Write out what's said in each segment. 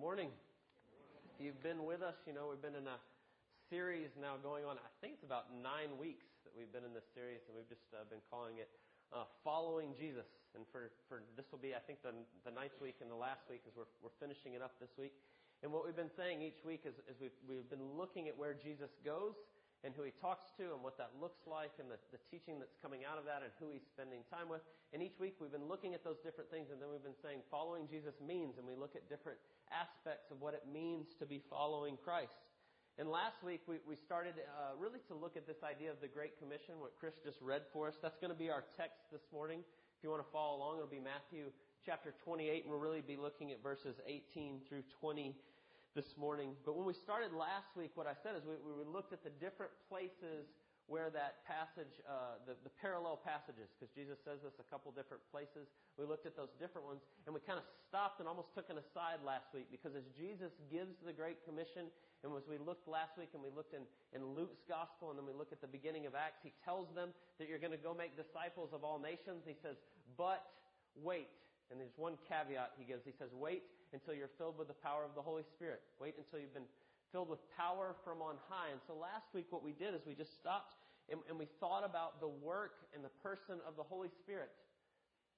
morning. If you've been with us, you know we've been in a series now going on. I think it's about nine weeks that we've been in this series, and we've just uh, been calling it uh, "Following Jesus." And for, for this will be, I think, the, the ninth week and the last week as we're we're finishing it up this week. And what we've been saying each week is, is we've we've been looking at where Jesus goes and who he talks to and what that looks like and the, the teaching that's coming out of that and who he's spending time with. And each week we've been looking at those different things and then we've been saying following Jesus means and we look at different aspects of what it means to be following Christ. And last week we, we started uh, really to look at this idea of the Great Commission, what Chris just read for us. That's going to be our text this morning. If you want to follow along, it'll be Matthew chapter 28 and we'll really be looking at verses 18 through 20 this morning. But when we started last week, what I said is we, we looked at the different places where that passage, uh, the, the parallel passages, because Jesus says this a couple different places. We looked at those different ones, and we kind of stopped and almost took an aside last week, because as Jesus gives the Great Commission, and as we looked last week and we looked in, in Luke's Gospel, and then we look at the beginning of Acts, he tells them that you're going to go make disciples of all nations. He says, but wait. And there's one caveat he gives. He says, wait until you're filled with the power of the Holy Spirit. Wait until you've been filled with power from on high. And so last week what we did is we just stopped and, and we thought about the work and the person of the Holy Spirit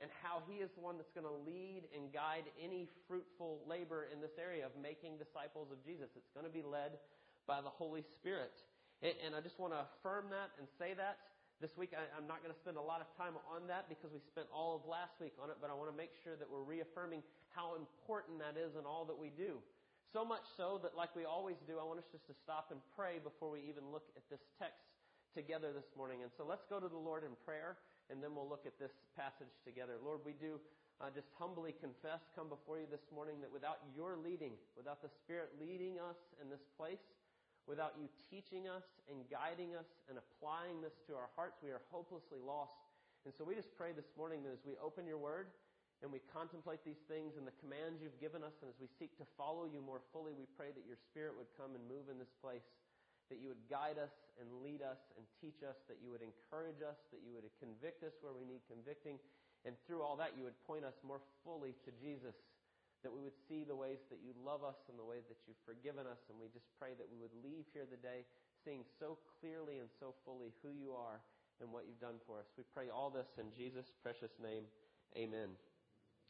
and how he is the one that's going to lead and guide any fruitful labor in this area of making disciples of Jesus. It's going to be led by the Holy Spirit. And, and I just want to affirm that and say that. This week, I, am not going to spend a lot of time on that because we spent all of last week on it, but I want to make sure that we're reaffirming how important that is in all that we do. So much so that, like we always do, I want us just to stop and pray before we even look at this text together this morning. And so let's go to the Lord in prayer, and then we'll look at this passage together. Lord, we do uh, just humbly confess, come before you this morning, that without your leading, without the Spirit leading us in this place, Without you teaching us and guiding us and applying this to our hearts, we are hopelessly lost. And so we just pray this morning that as we open your word and we contemplate these things and the commands you've given us, and as we seek to follow you more fully, we pray that your spirit would come and move in this place, that you would guide us and lead us and teach us, that you would encourage us, that you would convict us where we need convicting, and through all that, you would point us more fully to Jesus that we would see the ways that you love us and the ways that you've forgiven us. And we just pray that we would leave here today seeing so clearly and so fully who you are and what you've done for us. We pray all this in Jesus' precious name. Amen.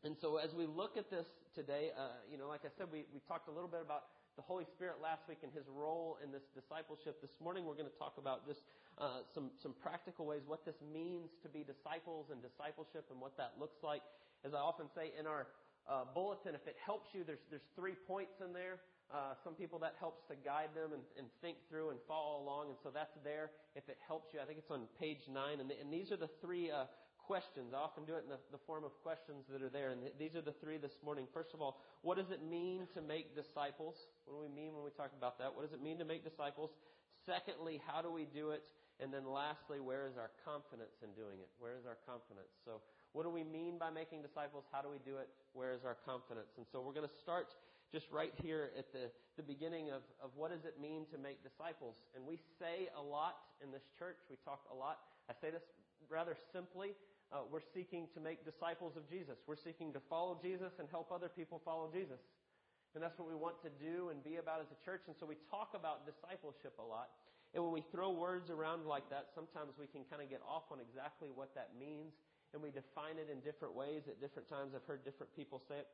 And so as we look at this today, uh, you know, like I said, we, we talked a little bit about the Holy Spirit last week and his role in this discipleship. This morning we're going to talk about just uh, some, some practical ways, what this means to be disciples and discipleship and what that looks like. As I often say in our uh, bulletin, if it helps you, there's, there's three points in there. Uh, some people that helps to guide them and, and, think through and follow along, and so that's there if it helps you. I think it's on page nine, and, the, and these are the three uh, questions. I often do it in the, the, form of questions that are there, and these are the three this morning. First of all, what does it mean to make disciples? What do we mean when we talk about that? What does it mean to make disciples? Secondly, how do we do it? And then lastly, where is our confidence in doing it? Where is our confidence? So what do we mean by making disciples? How do we do it? Where is our confidence? And so we're going to start just right here at the, the beginning of, of what does it mean to make disciples. And we say a lot in this church. We talk a lot. I say this rather simply. Uh, we're seeking to make disciples of Jesus. We're seeking to follow Jesus and help other people follow Jesus. And that's what we want to do and be about as a church. And so we talk about discipleship a lot. And when we throw words around like that, sometimes we can kind of get off on exactly what that means and we define it in different ways at different times. I've heard different people say it.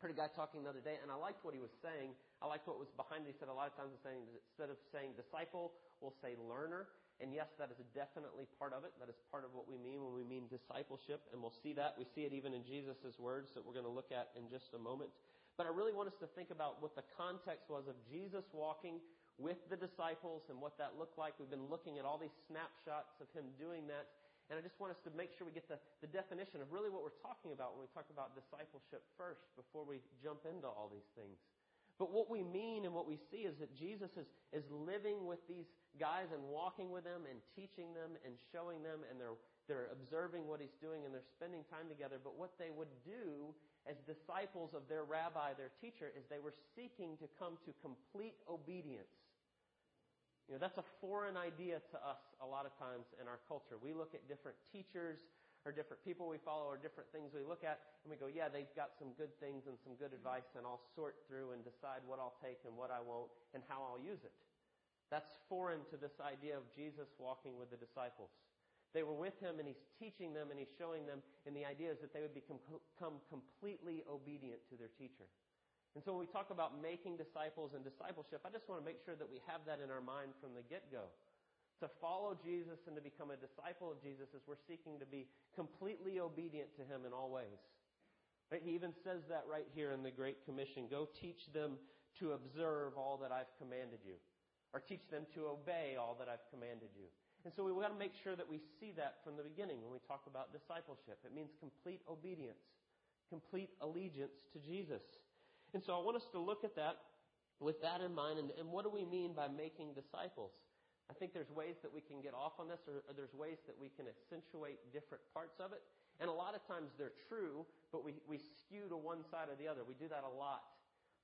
Heard a guy talking the other day, and I liked what he was saying. I liked what was behind it. He said a lot of times instead of saying disciple, we'll say learner. And yes, that is definitely part of it. That is part of what we mean when we mean discipleship. And we'll see that. We see it even in Jesus' words that we're going to look at in just a moment. But I really want us to think about what the context was of Jesus walking with the disciples and what that looked like. We've been looking at all these snapshots of him doing that and I just want us to make sure we get the, the definition of really what we're talking about when we talk about discipleship first before we jump into all these things. But what we mean and what we see is that Jesus is, is living with these guys and walking with them and teaching them and showing them and they're, they're observing what he's doing and they're spending time together. But what they would do as disciples of their rabbi, their teacher, is they were seeking to come to complete obedience you know, that's a foreign idea to us a lot of times in our culture. We look at different teachers or different people we follow or different things we look at, and we go, yeah, they've got some good things and some good advice, and I'll sort through and decide what I'll take and what I won't and how I'll use it. That's foreign to this idea of Jesus walking with the disciples. They were with him and he's teaching them and he's showing them, and the idea is that they would become completely obedient to their teacher. And so when we talk about making disciples and discipleship, I just want to make sure that we have that in our mind from the get go. To follow Jesus and to become a disciple of Jesus is we're seeking to be completely obedient to him in all ways. He even says that right here in the Great Commission. Go teach them to observe all that I've commanded you. Or teach them to obey all that I've commanded you. And so we've got to make sure that we see that from the beginning when we talk about discipleship. It means complete obedience, complete allegiance to Jesus. And so I want us to look at that with that in mind. And, and what do we mean by making disciples? I think there's ways that we can get off on this, or, or there's ways that we can accentuate different parts of it. And a lot of times they're true, but we, we skew to one side or the other. We do that a lot.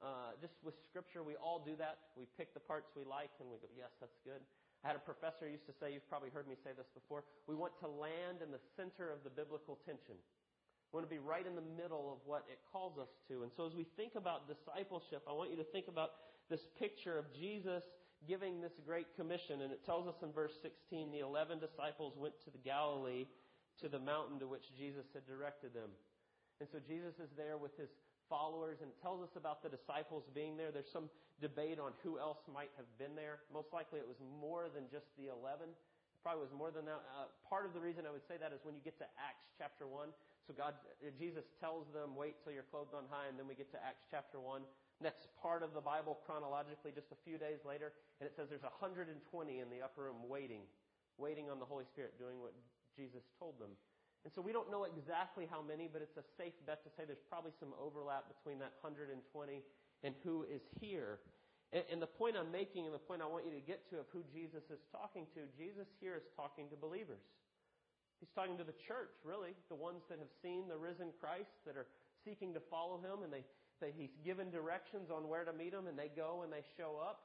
Uh, just with Scripture, we all do that. We pick the parts we like and we go, yes, that's good. I had a professor used to say, you've probably heard me say this before, we want to land in the center of the biblical tension. We want to be right in the middle of what it calls us to. And so as we think about discipleship, I want you to think about this picture of Jesus giving this great commission. And it tells us in verse 16 the 11 disciples went to the Galilee to the mountain to which Jesus had directed them. And so Jesus is there with his followers and tells us about the disciples being there. There's some debate on who else might have been there. Most likely it was more than just the 11. It probably was more than that. Uh, part of the reason I would say that is when you get to Acts chapter 1. So God, Jesus tells them, wait till you're clothed on high, and then we get to Acts chapter 1. Next part of the Bible chronologically, just a few days later, and it says there's 120 in the upper room waiting, waiting on the Holy Spirit, doing what Jesus told them. And so we don't know exactly how many, but it's a safe bet to say there's probably some overlap between that 120 and who is here. And, and the point I'm making and the point I want you to get to of who Jesus is talking to, Jesus here is talking to believers. He's talking to the church, really, the ones that have seen the risen Christ, that are seeking to follow him, and they, they, he's given directions on where to meet him, and they go and they show up.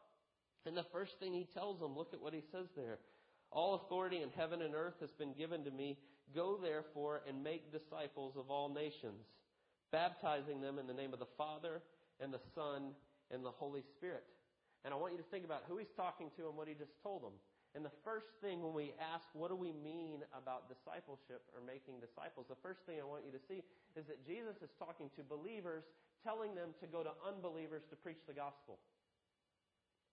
And the first thing he tells them, look at what he says there. All authority in heaven and earth has been given to me. Go therefore and make disciples of all nations, baptizing them in the name of the Father and the Son and the Holy Spirit. And I want you to think about who he's talking to and what he just told them. And the first thing when we ask, what do we mean about discipleship or making disciples? The first thing I want you to see is that Jesus is talking to believers, telling them to go to unbelievers to preach the gospel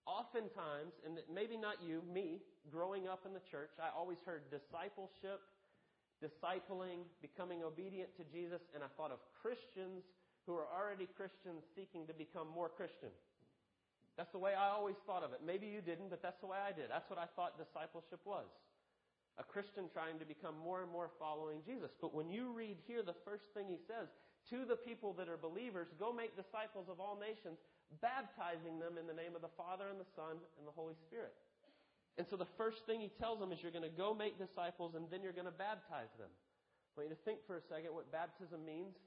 oftentimes, and maybe not you, me, growing up in the church, I always heard discipleship, discipling, becoming obedient to Jesus, and I thought of Christians who are already Christians seeking to become more Christian. That's the way I always thought of it. Maybe you didn't, but that's the way I did. That's what I thought discipleship was. A Christian trying to become more and more following Jesus. But when you read here, the first thing he says, to the people that are believers, go make disciples of all nations, baptizing them in the name of the Father and the Son and the Holy Spirit. And so the first thing he tells them is you're going to go make disciples and then you're going to baptize them. I want you to think for a second what baptism means.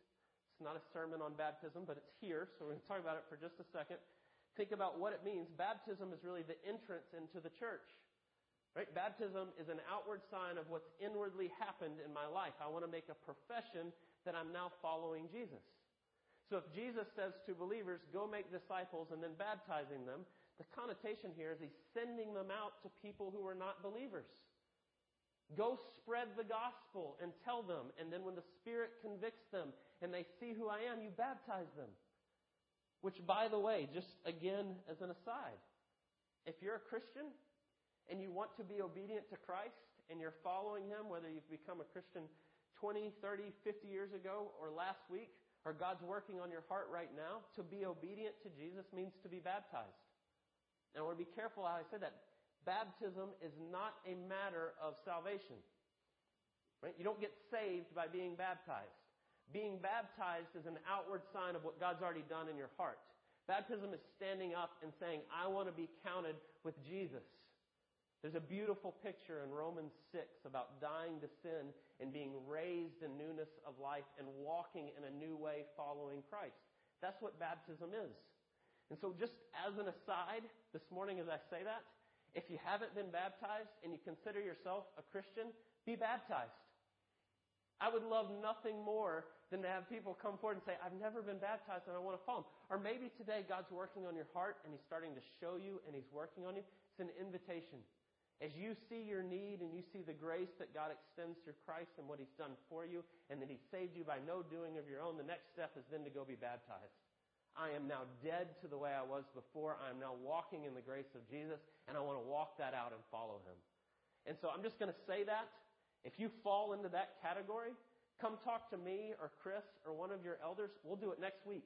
It's not a sermon on baptism, but it's here, so we're going to talk about it for just a second. Think about what it means. Baptism is really the entrance into the church. Right? Baptism is an outward sign of what's inwardly happened in my life. I want to make a profession that I'm now following Jesus. So if Jesus says to believers, go make disciples and then baptizing them, the connotation here is he's sending them out to people who are not believers. Go spread the gospel and tell them, and then when the Spirit convicts them and they see who I am, you baptize them. Which, by the way, just again as an aside, if you're a Christian and you want to be obedient to Christ and you're following Him, whether you've become a Christian 20, 30, 50 years ago or last week, or God's working on your heart right now, to be obedient to Jesus means to be baptized. Now, I want to be careful how I say that. Baptism is not a matter of salvation. Right? You don't get saved by being baptized. Being baptized is an outward sign of what God's already done in your heart. Baptism is standing up and saying, I want to be counted with Jesus. There's a beautiful picture in Romans 6 about dying to sin and being raised in newness of life and walking in a new way following Christ. That's what baptism is. And so, just as an aside, this morning as I say that, if you haven't been baptized and you consider yourself a Christian, be baptized. I would love nothing more than to have people come forward and say, I've never been baptized and I want to follow him. Or maybe today God's working on your heart and He's starting to show you and He's working on you. It's an invitation. As you see your need and you see the grace that God extends through Christ and what He's done for you and that He saved you by no doing of your own, the next step is then to go be baptized. I am now dead to the way I was before. I am now walking in the grace of Jesus and I want to walk that out and follow Him. And so I'm just going to say that if you fall into that category, come talk to me or Chris or one of your elders. We'll do it next week.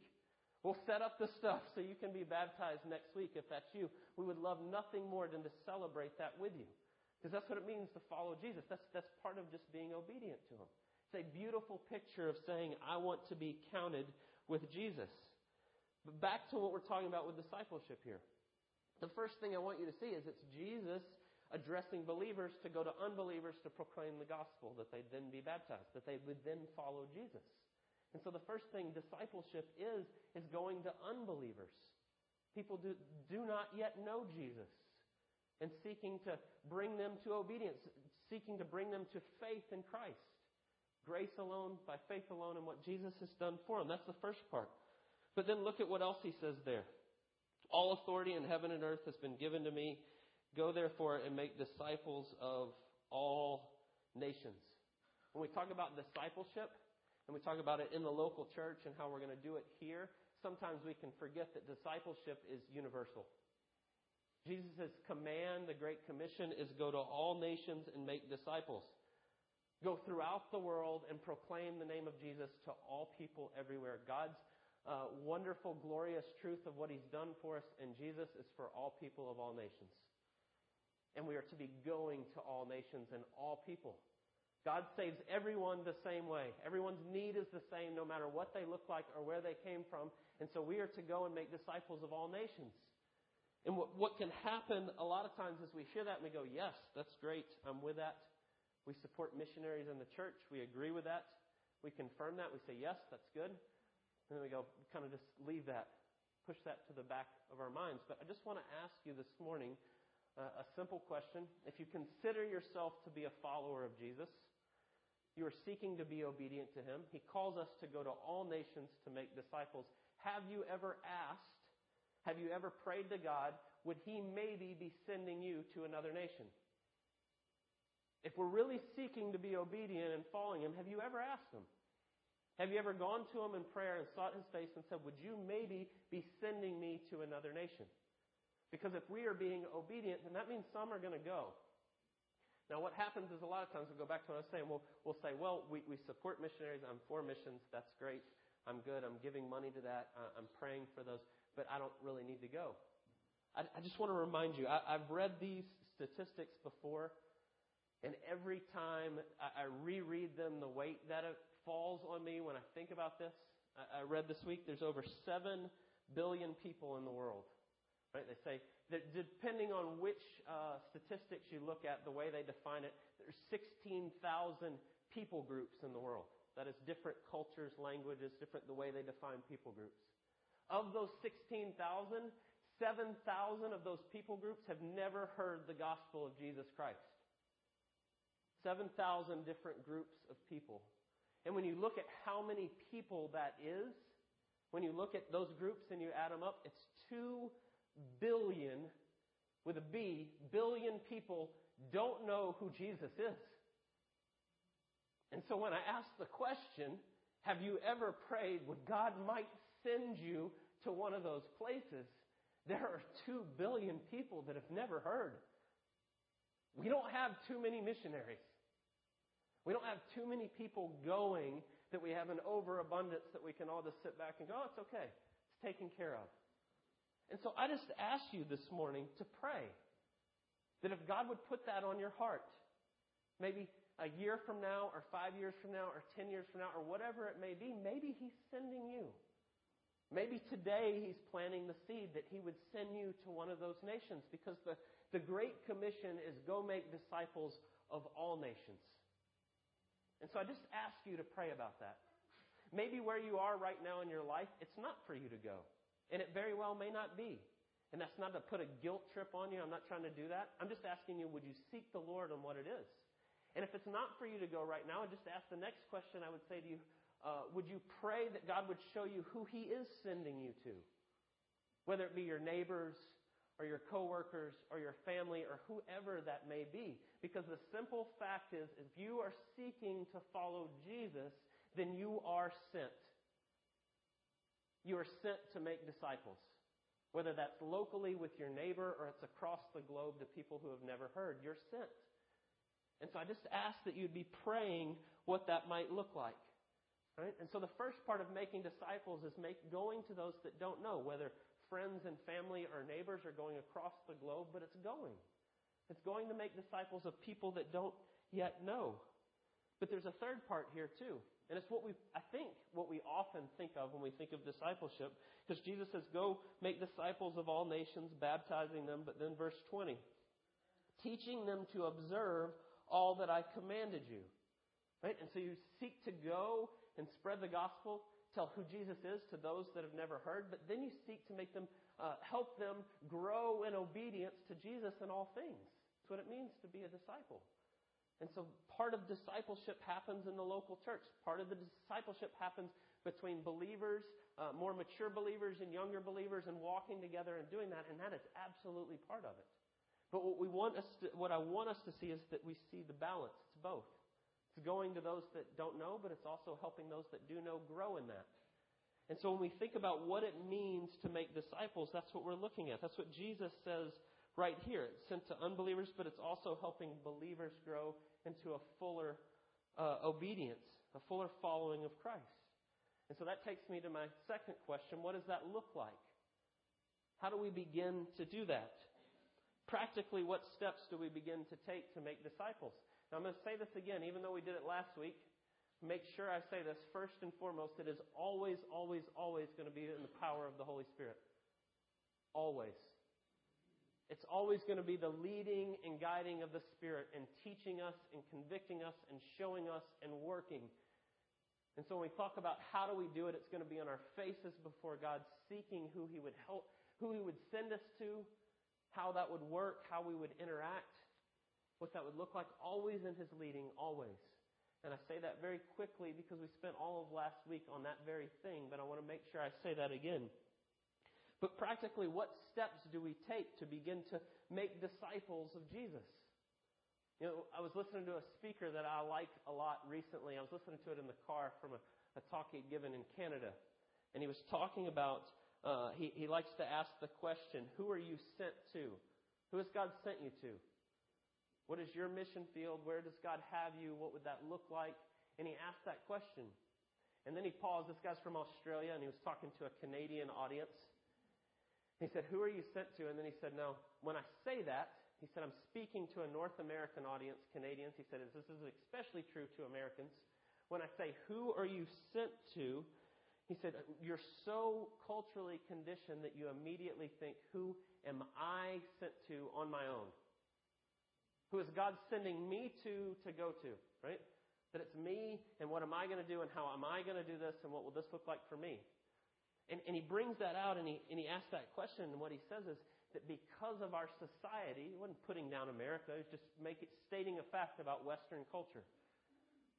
We'll set up the stuff so you can be baptized next week if that's you. We would love nothing more than to celebrate that with you. Because that's what it means to follow Jesus. That's, that's part of just being obedient to Him. It's a beautiful picture of saying, I want to be counted with Jesus. But back to what we're talking about with discipleship here. The first thing I want you to see is it's Jesus addressing believers to go to unbelievers to proclaim the gospel, that they'd then be baptized, that they would then follow Jesus. And so the first thing discipleship is, is going to unbelievers. People do, do not yet know Jesus and seeking to bring them to obedience, seeking to bring them to faith in Christ. Grace alone, by faith alone, and what Jesus has done for them. That's the first part. But then look at what else he says there. All authority in heaven and earth has been given to me. Go therefore and make disciples of all nations. When we talk about discipleship, and we talk about it in the local church and how we're going to do it here, sometimes we can forget that discipleship is universal. Jesus' command, the Great Commission, is go to all nations and make disciples. Go throughout the world and proclaim the name of Jesus to all people everywhere. God's uh, wonderful, glorious truth of what He's done for us in Jesus is for all people of all nations. And we are to be going to all nations and all people. God saves everyone the same way. Everyone's need is the same no matter what they look like or where they came from. And so we are to go and make disciples of all nations. And what, what can happen a lot of times is we hear that and we go, yes, that's great. I'm with that. We support missionaries in the church. We agree with that. We confirm that. We say, yes, that's good. And then we go, kind of just leave that, push that to the back of our minds. But I just want to ask you this morning a simple question. If you consider yourself to be a follower of Jesus, you are seeking to be obedient to him. He calls us to go to all nations to make disciples. Have you ever asked, have you ever prayed to God, would he maybe be sending you to another nation? If we're really seeking to be obedient and following him, have you ever asked him? Have you ever gone to him in prayer and sought his face and said, Would you maybe be sending me to another nation? Because if we are being obedient, then that means some are going to go. Now, what happens is a lot of times we go back to what I was saying. We'll, we'll say, well, we, we support missionaries. I'm for missions. That's great. I'm good. I'm giving money to that. I'm praying for those. But I don't really need to go. I, I just want to remind you, I, I've read these statistics before. And every time I, I reread them, the weight that it falls on me when I think about this. I, I read this week there's over 7 billion people in the world. Right? They say that depending on which uh, statistics you look at, the way they define it, there's 16,000 people groups in the world. That is different cultures, languages, different the way they define people groups. Of those 16,000, 7,000 of those people groups have never heard the gospel of Jesus Christ. 7,000 different groups of people. And when you look at how many people that is, when you look at those groups and you add them up, it's 2 billion, with a B, billion people don't know who Jesus is. And so when I ask the question, have you ever prayed, would God might send you to one of those places? There are two billion people that have never heard. We don't have too many missionaries. We don't have too many people going that we have an overabundance that we can all just sit back and go, oh, it's okay. It's taken care of. And so I just ask you this morning to pray that if God would put that on your heart, maybe a year from now, or five years from now, or ten years from now, or whatever it may be, maybe He's sending you. Maybe today He's planting the seed that He would send you to one of those nations because the, the Great Commission is go make disciples of all nations. And so I just ask you to pray about that. Maybe where you are right now in your life, it's not for you to go. And it very well may not be. And that's not to put a guilt trip on you. I'm not trying to do that. I'm just asking you, would you seek the Lord on what it is? And if it's not for you to go right now, I just ask the next question I would say to you uh, would you pray that God would show you who He is sending you to? Whether it be your neighbors or your coworkers or your family or whoever that may be. Because the simple fact is, if you are seeking to follow Jesus, then you are sent. You are sent to make disciples. Whether that's locally with your neighbor or it's across the globe to people who have never heard, you're sent. And so I just ask that you'd be praying what that might look like. Right? And so the first part of making disciples is make, going to those that don't know, whether friends and family or neighbors are going across the globe, but it's going. It's going to make disciples of people that don't yet know. But there's a third part here too. And it's what we, I think, what we often think of when we think of discipleship. Because Jesus says, go make disciples of all nations, baptizing them. But then verse 20, teaching them to observe all that I commanded you. Right? And so you seek to go and spread the gospel, tell who Jesus is to those that have never heard, but then you seek to make them, uh, help them grow in obedience to Jesus in all things. That's what it means to be a disciple. And so part of discipleship happens in the local church. Part of the discipleship happens between believers, uh, more mature believers and younger believers, and walking together and doing that. And that is absolutely part of it. But what we want us to, what I want us to see is that we see the balance. It's both. It's going to those that don't know, but it's also helping those that do know grow in that. And so when we think about what it means to make disciples, that's what we're looking at. That's what Jesus says right here. It's sent to unbelievers, but it's also helping believers grow into a fuller uh, obedience, a fuller following of Christ. And so that takes me to my second question what does that look like? How do we begin to do that? Practically, what steps do we begin to take to make disciples? Now, I'm going to say this again, even though we did it last week. Make sure I say this first and foremost. It is always, always, always going to be in the power of the Holy Spirit. Always. It's always going to be the leading and guiding of the Spirit and teaching us and convicting us and showing us and working. And so when we talk about how do we do it, it's going to be on our faces before God, seeking who He would help, who He would send us to, how that would work, how we would interact, what that would look like, always in His leading, always. And I say that very quickly because we spent all of last week on that very thing, but I want to make sure I say that again. But practically, what steps do we take to begin to make disciples of Jesus? You know, I was listening to a speaker that I like a lot recently. I was listening to it in the car from a, a talk he'd given in Canada. And he was talking about, uh, he, he likes to ask the question, who are you sent to? Who has God sent you to? What is your mission field? Where does God have you? What would that look like? And he asked that question. And then he paused. This guy's from Australia, and he was talking to a Canadian audience. He said, Who are you sent to? And then he said, No, when I say that, he said, I'm speaking to a North American audience, Canadians. He said, This is especially true to Americans. When I say, Who are you sent to? He said, You're so culturally conditioned that you immediately think, Who am I sent to on my own? Who is God sending me to to go to, right? That it's me, and what am I going to do, and how am I going to do this, and what will this look like for me? And, and he brings that out and he, and he asks that question, and what he says is that because of our society, he wasn't putting down America, he was just make it, stating a fact about Western culture.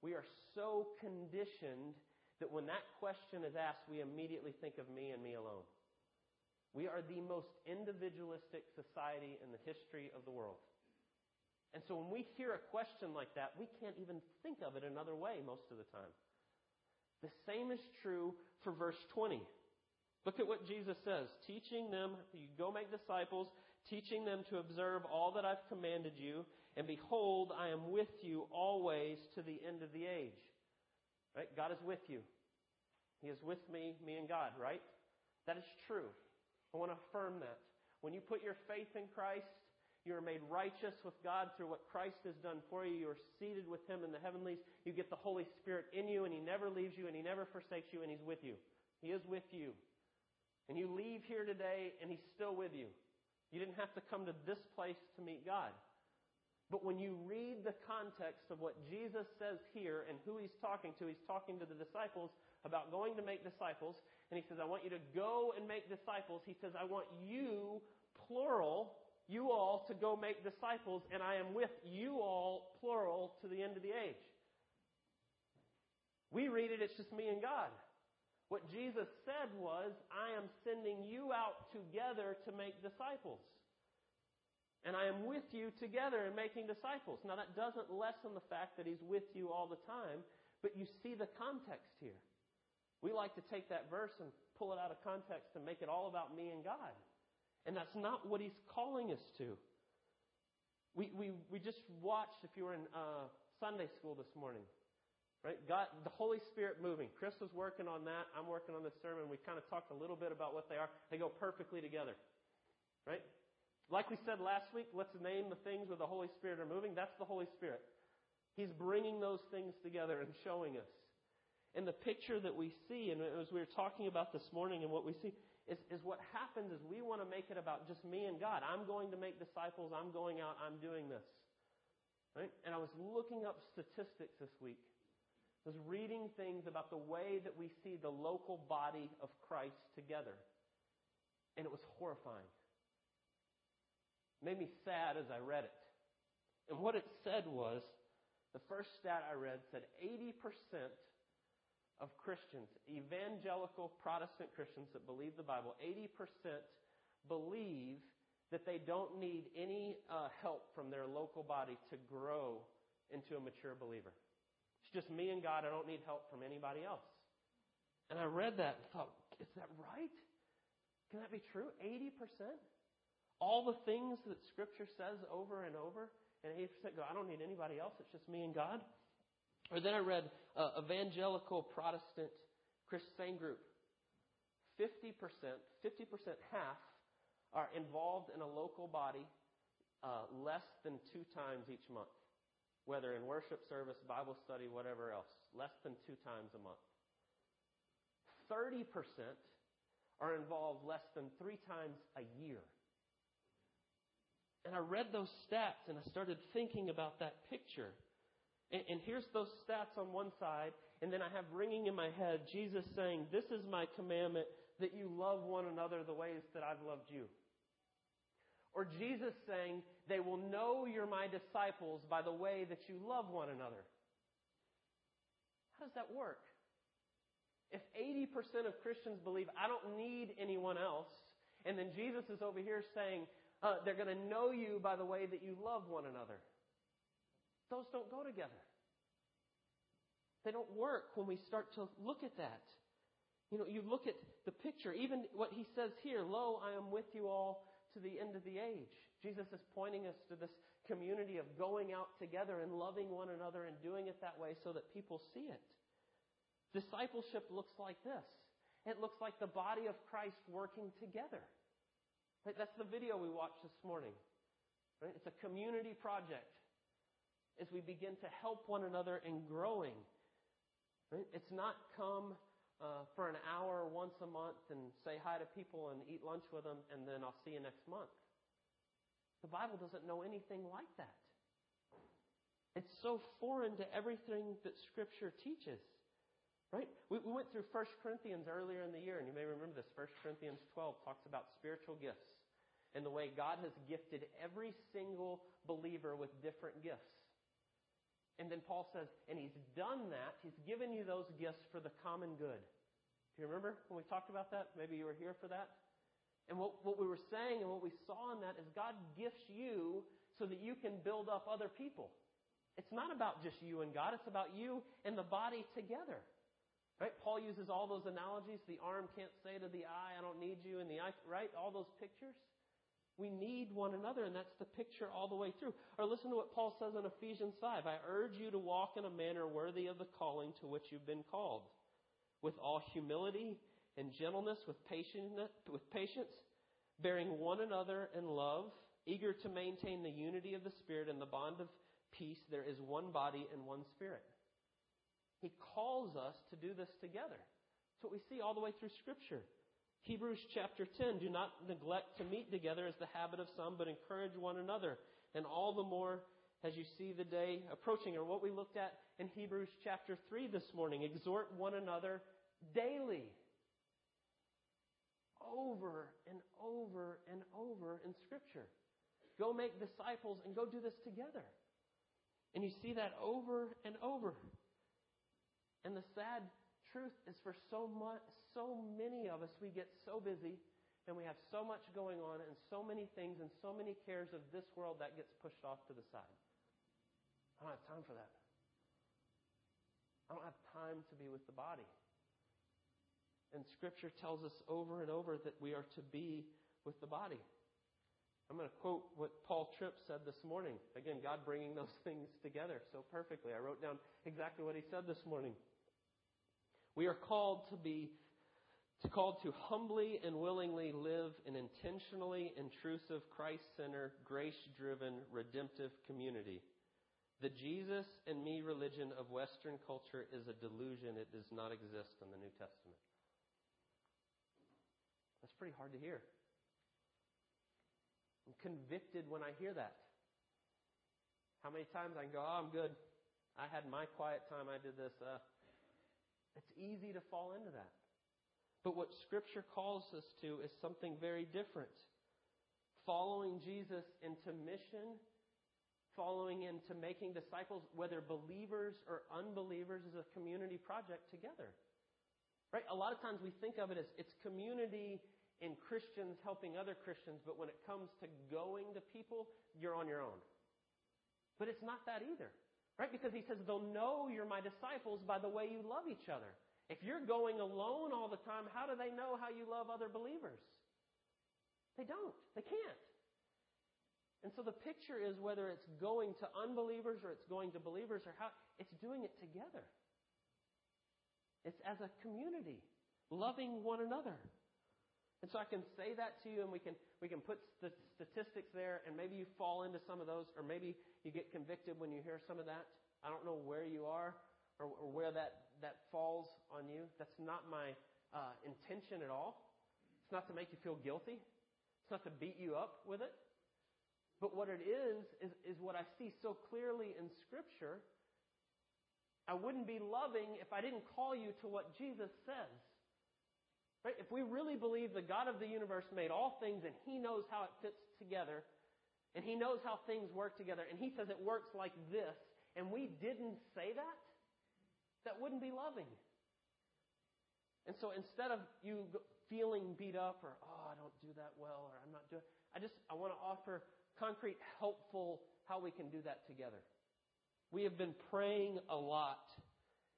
We are so conditioned that when that question is asked, we immediately think of me and me alone. We are the most individualistic society in the history of the world. And so when we hear a question like that, we can't even think of it another way most of the time. The same is true for verse 20. Look at what Jesus says teaching them, you go make disciples, teaching them to observe all that I've commanded you, and behold, I am with you always to the end of the age. Right? God is with you. He is with me, me and God, right? That is true. I want to affirm that. When you put your faith in Christ, you are made righteous with God through what Christ has done for you. You are seated with Him in the heavenlies. You get the Holy Spirit in you, and He never leaves you, and He never forsakes you, and He's with you. He is with you. And you leave here today and He's still with you. You didn't have to come to this place to meet God. But when you read the context of what Jesus says here and who He's talking to, He's talking to the disciples about going to make disciples. And He says, I want you to go and make disciples. He says, I want you, plural, you all to go make disciples, and I am with you all, plural, to the end of the age. We read it, it's just me and God. What Jesus said was, I am sending you out together to make disciples. And I am with you together in making disciples. Now, that doesn't lessen the fact that He's with you all the time, but you see the context here. We like to take that verse and pull it out of context and make it all about me and God. And that's not what He's calling us to. We, we, we just watched, if you were in uh, Sunday school this morning, right? God, the Holy Spirit moving. Chris was working on that. I'm working on this sermon. We kind of talked a little bit about what they are. They go perfectly together, right? Like we said last week, let's name the things where the Holy Spirit are moving. That's the Holy Spirit. He's bringing those things together and showing us. And the picture that we see, and as we were talking about this morning, and what we see is, is what happens is we want to make it about just me and God. I'm going to make disciples. I'm going out. I'm doing this. Right? And I was looking up statistics this week. Was reading things about the way that we see the local body of Christ together. And it was horrifying made me sad as I read it. And what it said was the first stat I read said 80% of Christians, evangelical Protestant Christians that believe the Bible, 80% believe that they don't need any uh, help from their local body to grow into a mature believer. It's just me and God. I don't need help from anybody else. And I read that and thought, is that right? Can that be true? 80%? all the things that Scripture says over and over, and 80% go, I don't need anybody else, it's just me and God. Or then I read uh, Evangelical Protestant Christian group. 50%, 50% half are involved in a local body uh, less than two times each month, whether in worship service, Bible study, whatever else, less than two times a month. 30% are involved less than three times a year. And I read those stats and I started thinking about that picture. And, and, here's those stats on one side, and then I have ringing in my head Jesus saying, This is my commandment that you love one another the ways that I've loved you. Or Jesus saying, They will know you're my disciples by the way that you love one another. How does that work? If 80% of Christians believe I don't need anyone else, and then Jesus is over here saying, uh, they're going to know you by the way that you love one another. Those don't go together. They don't work when we start to look at that. You know, you look at the picture, even what he says here, Lo, I am with you all to the end of the age. Jesus is pointing us to this community of going out together and loving one another and doing it that way so that people see it. Discipleship looks like this. It looks like the body of Christ working together. Right? That's the video we watched this morning. Right? It's a community project as we begin to help one another in growing. Right? It's not come uh, for an hour once a month and say hi to people and eat lunch with them and then I'll see you next month. The Bible doesn't know anything like that. It's so foreign to everything that Scripture teaches. Right? We, we went through 1 Corinthians earlier in the year, and you may remember this. 1 Corinthians 12 talks about spiritual gifts and the way God has gifted every single believer with different gifts. And then Paul says, and he's done that, he's given you those gifts for the common good. Do you remember when we talked about that? Maybe you were here for that. And what, what we were saying and what we saw in that is God gifts you so that you can build up other people. It's not about just you and God, it's about you and the body together. Right? Paul uses all those analogies. The arm can't say to the eye, I don't need you, and the eye, right? All those pictures. We need one another, and that's the picture all the way through. Or listen to what Paul says in Ephesians 5. I urge you to walk in a manner worthy of the calling to which you've been called, with all humility and gentleness, with patience, with patience, bearing one another in love, eager to maintain the unity of the Spirit and the bond of peace. There is one body and one Spirit. He calls us to do this together. That's what we see all the way through Scripture. Hebrews chapter 10 Do not neglect to meet together as the habit of some, but encourage one another. And all the more as you see the day approaching, or what we looked at in Hebrews chapter 3 this morning. Exhort one another daily. Over and over and over in Scripture. Go make disciples and go do this together. And you see that over and over. And the sad truth is for so much, so many of us, we get so busy and we have so much going on and so many things and so many cares of this world that gets pushed off to the side. I don't have time for that. I don't have time to be with the body. And Scripture tells us over and over that we are to be with the body. I'm going to quote what Paul Tripp said this morning. Again, God bringing those things together so perfectly. I wrote down exactly what he said this morning. We are called to be called to humbly and willingly live an intentionally intrusive, Christ-centered, grace-driven, redemptive community. The Jesus and me religion of Western culture is a delusion. It does not exist in the New Testament. That's pretty hard to hear. I'm convicted when I hear that. How many times I can go, oh, I'm good. I had my quiet time. I did this. Uh, it's easy to fall into that. But what Scripture calls us to is something very different. Following Jesus into mission, following into making disciples, whether believers or unbelievers, is a community project together. Right? A lot of times we think of it as it's community and Christians helping other Christians, but when it comes to going to people, you're on your own. But it's not that either. Right? Because he says they'll know you're my disciples by the way you love each other. If you're going alone all the time, how do they know how you love other believers? They don't. They can't. And so the picture is whether it's going to unbelievers or it's going to believers or how, it's doing it together. It's as a community, loving one another. And so I can say that to you and we can, we can put the statistics there and maybe you fall into some of those or maybe you get convicted when you hear some of that. I don't know where you are or, or where that, that falls on you. That's not my uh, intention at all. It's not to make you feel guilty. It's not to beat you up with it. But what it is, is, is what I see so clearly in Scripture. I wouldn't be loving if I didn't call you to what Jesus says. Right? If we really believe the God of the universe made all things and He knows how it fits together, and He knows how things work together, and He says it works like this, and we didn't say that, that wouldn't be loving. And so instead of you feeling beat up or, oh, I don't do that well, or I'm not doing, I just, I want to offer concrete, helpful how we can do that together. We have been praying a lot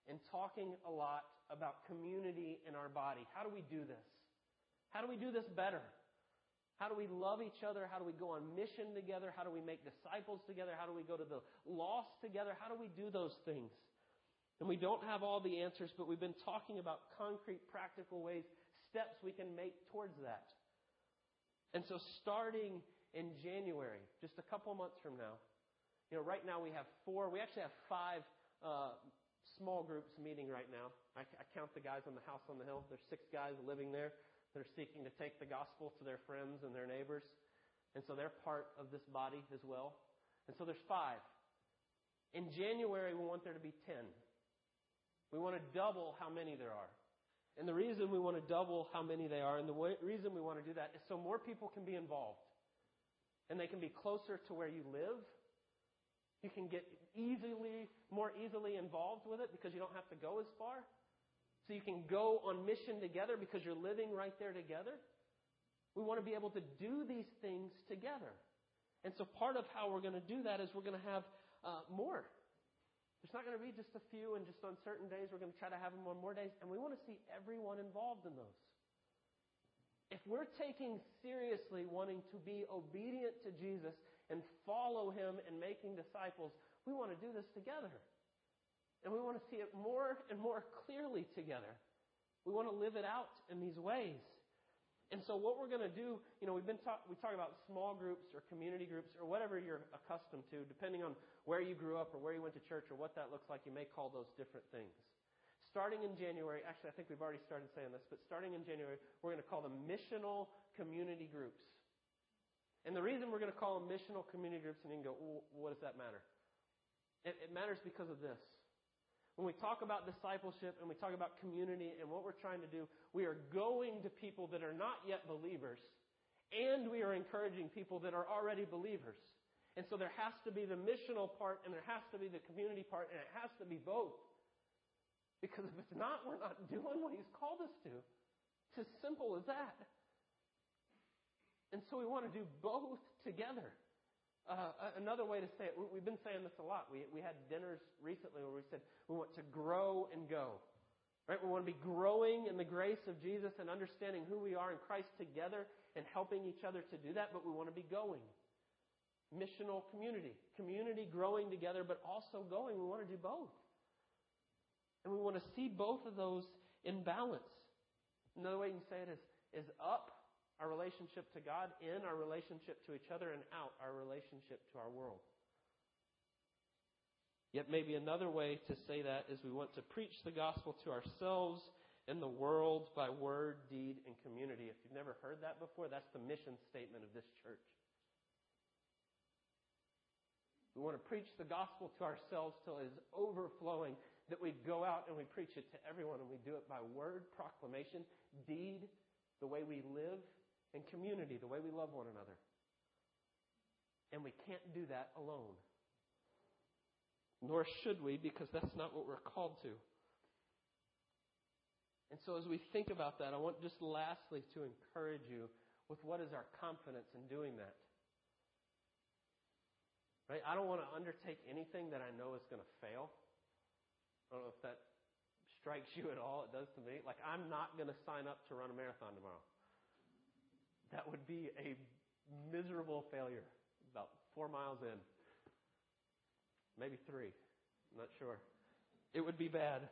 and talking a lot about community in our body. How do we do this? How do we do this better? How do we love each other? How do we go on mission together? How do we make disciples together? How do we go to the lost together? How do we do those things? And we don't have all the answers, but we've been talking about concrete, practical ways, steps we can make towards that. And so starting in January, just a couple months from now, you know, right now we have four, we actually have five uh, small groups meeting right now. I, I count the guys on the house on the hill. There's six guys living there that are seeking to take the gospel to their friends and their neighbors. And so they're part of this body as well. And so there's five. In January, we want there to be ten. We want to double how many there are. And the reason we want to double how many they are, and the way, reason we want to do that is so more people can be involved. And they can be closer to where you live. You can get easily, more easily involved with it because you don't have to go as far. So you can go on mission together because you're living right there together. We want to be able to do these things together. And so part of how we're going to do that is we're going to have uh, more. There's not going to be just a few and just on certain days. We're going to try to have them on more days. And we want to see everyone involved in those. If we're taking seriously wanting to be obedient to Jesus and follow him and making disciples, we want to do this together. And we want to see it more and more clearly together. We want to live it out in these ways. And so what we're going to do, you know, we've been talk, we talk about small groups or community groups or whatever you're accustomed to, depending on where you grew up or where you went to church or what that looks like. You may call those different things. Starting in January, actually, I think we've already started saying this, but starting in January, we're going to call them missional community groups. And the reason we're going to call them missional community groups, and you can go, what does that matter? It, it matters because of this. When we talk about discipleship and we talk about community and what we're trying to do, we are going to people that are not yet believers and we are encouraging people that are already believers. And so there has to be the missional part and there has to be the community part and it has to be both. Because if it's not, we're not doing what He's called us to. It's as simple as that. And so we want to do both together. Uh, another way to say it, we've been saying this a lot. We, we had dinners recently where we said we want to grow and go. Right? We want to be growing in the grace of Jesus and understanding who we are in Christ together and helping each other to do that, but we want to be going. Missional community. Community growing together, but also going. We want to do both. And we want to see both of those in balance. Another way you can say it is, is up our relationship to God, in our relationship to each other, and out our relationship to our world. Yet, maybe another way to say that is we want to preach the gospel to ourselves and the world by word, deed, and community. If you've never heard that before, that's the mission statement of this church. We want to preach the gospel to ourselves till it is overflowing, that we go out and we preach it to everyone, and we do it by word, proclamation, deed, the way we live, and community, the way we love one another. And we can't do that alone. Nor should we, because that's not what we're called to. And so, as we think about that, I want just lastly to encourage you with what is our confidence in doing that. Right? I don't want to undertake anything that I know is going to fail. I don't know if that strikes you at all. It does to me. Like, I'm not going to sign up to run a marathon tomorrow. That would be a miserable failure about four miles in. Maybe three. I'm not sure. It would be bad.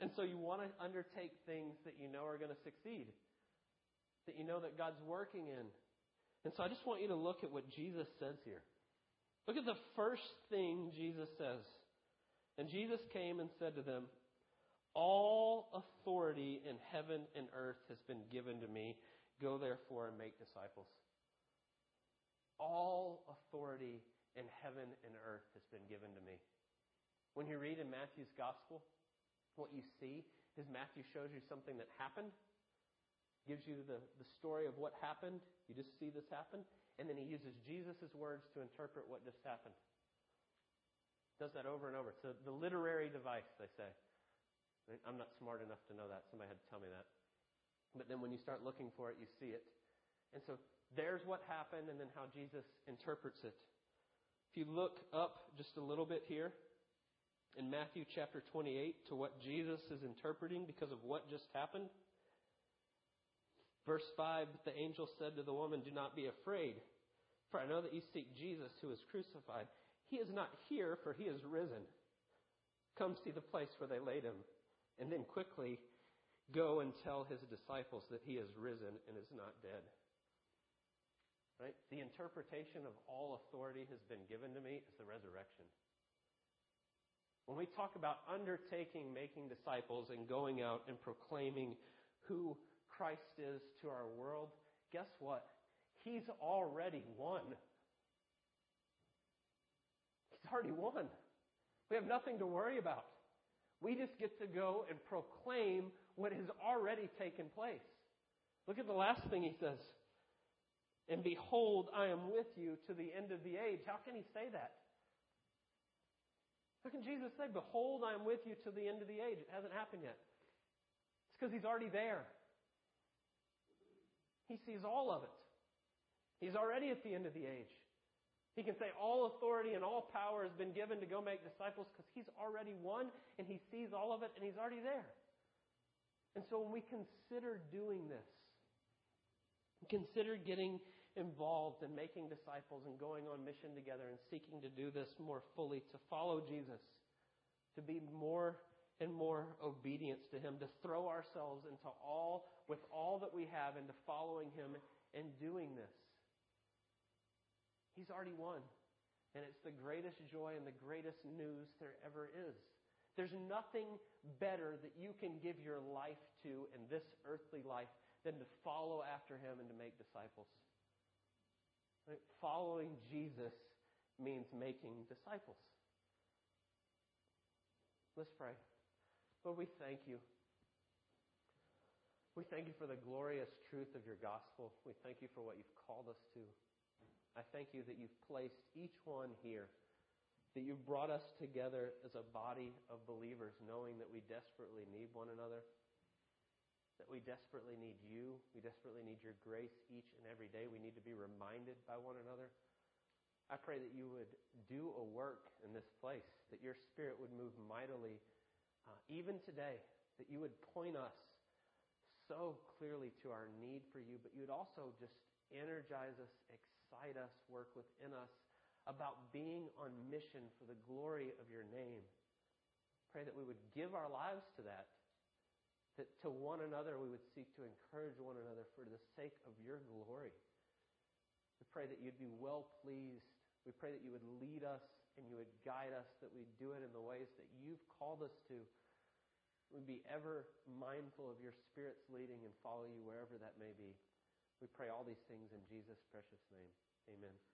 And so you want to undertake things that you know are going to succeed, that you know that God's working in. And so I just want you to look at what Jesus says here. Look at the first thing Jesus says. And Jesus came and said to them, All authority in heaven and earth has been given to me. Go therefore and make disciples. All authority in heaven and earth has been given to me. When you read in Matthew's gospel, what you see is Matthew shows you something that happened, gives you the, the story of what happened. You just see this happen. And then he uses Jesus' words to interpret what just happened. Does that over and over. It's a, the literary device, they say. I'm not smart enough to know that. Somebody had to tell me that. But then when you start looking for it, you see it. And so there's what happened and then how Jesus interprets it. If you look up just a little bit here in Matthew chapter 28 to what Jesus is interpreting because of what just happened. Verse 5 The angel said to the woman, Do not be afraid, for I know that you seek Jesus who is crucified. He is not here, for he is risen. Come see the place where they laid him, and then quickly go and tell his disciples that he is risen and is not dead. Right? The interpretation of all authority has been given to me is the resurrection. When we talk about undertaking making disciples and going out and proclaiming who Christ is to our world, guess what? He's already won. He's already won. We have nothing to worry about. We just get to go and proclaim what has already taken place. Look at the last thing he says. And behold, I am with you to the end of the age. How can he say that? How can Jesus say, Behold, I am with you to the end of the age? It hasn't happened yet. It's because he's already there. He sees all of it. He's already at the end of the age. He can say, All authority and all power has been given to go make disciples because he's already won and he sees all of it and he's already there. And so when we consider doing this, consider getting involved in making disciples and going on mission together and seeking to do this more fully, to follow Jesus, to be more and more obedience to Him, to throw ourselves into all, with all that we have, into following Him and doing this. He's already won. And it's the greatest joy and the greatest news there ever is. There's nothing better that you can give your life to in this earthly life than to follow after him and to make disciples. Right? Following Jesus means making disciples. Let's pray. Lord, we thank you. We thank you for the glorious truth of your gospel. We thank you for what you've called us to. I thank you that you've placed each one here, that you've brought us together as a body of believers, knowing that we desperately need one another, that we desperately need you. We desperately need your grace each and every day. We need to be reminded by one another. I pray that you would do a work in this place, that your spirit would move mightily, uh, even today, that you would point us so clearly to our need for you, but you would also just energize us, excite us, work within us about being on mission for the glory of your name. Pray that we would give our lives to that. That to one another we would seek to encourage one another for the sake of your glory. We pray that you'd be well pleased. We pray that you would lead us and you would guide us, that we'd do it in the ways that you've called us to. We'd be ever mindful of your Spirit's leading and follow you wherever that may be. We pray all these things in Jesus' precious name. Amen.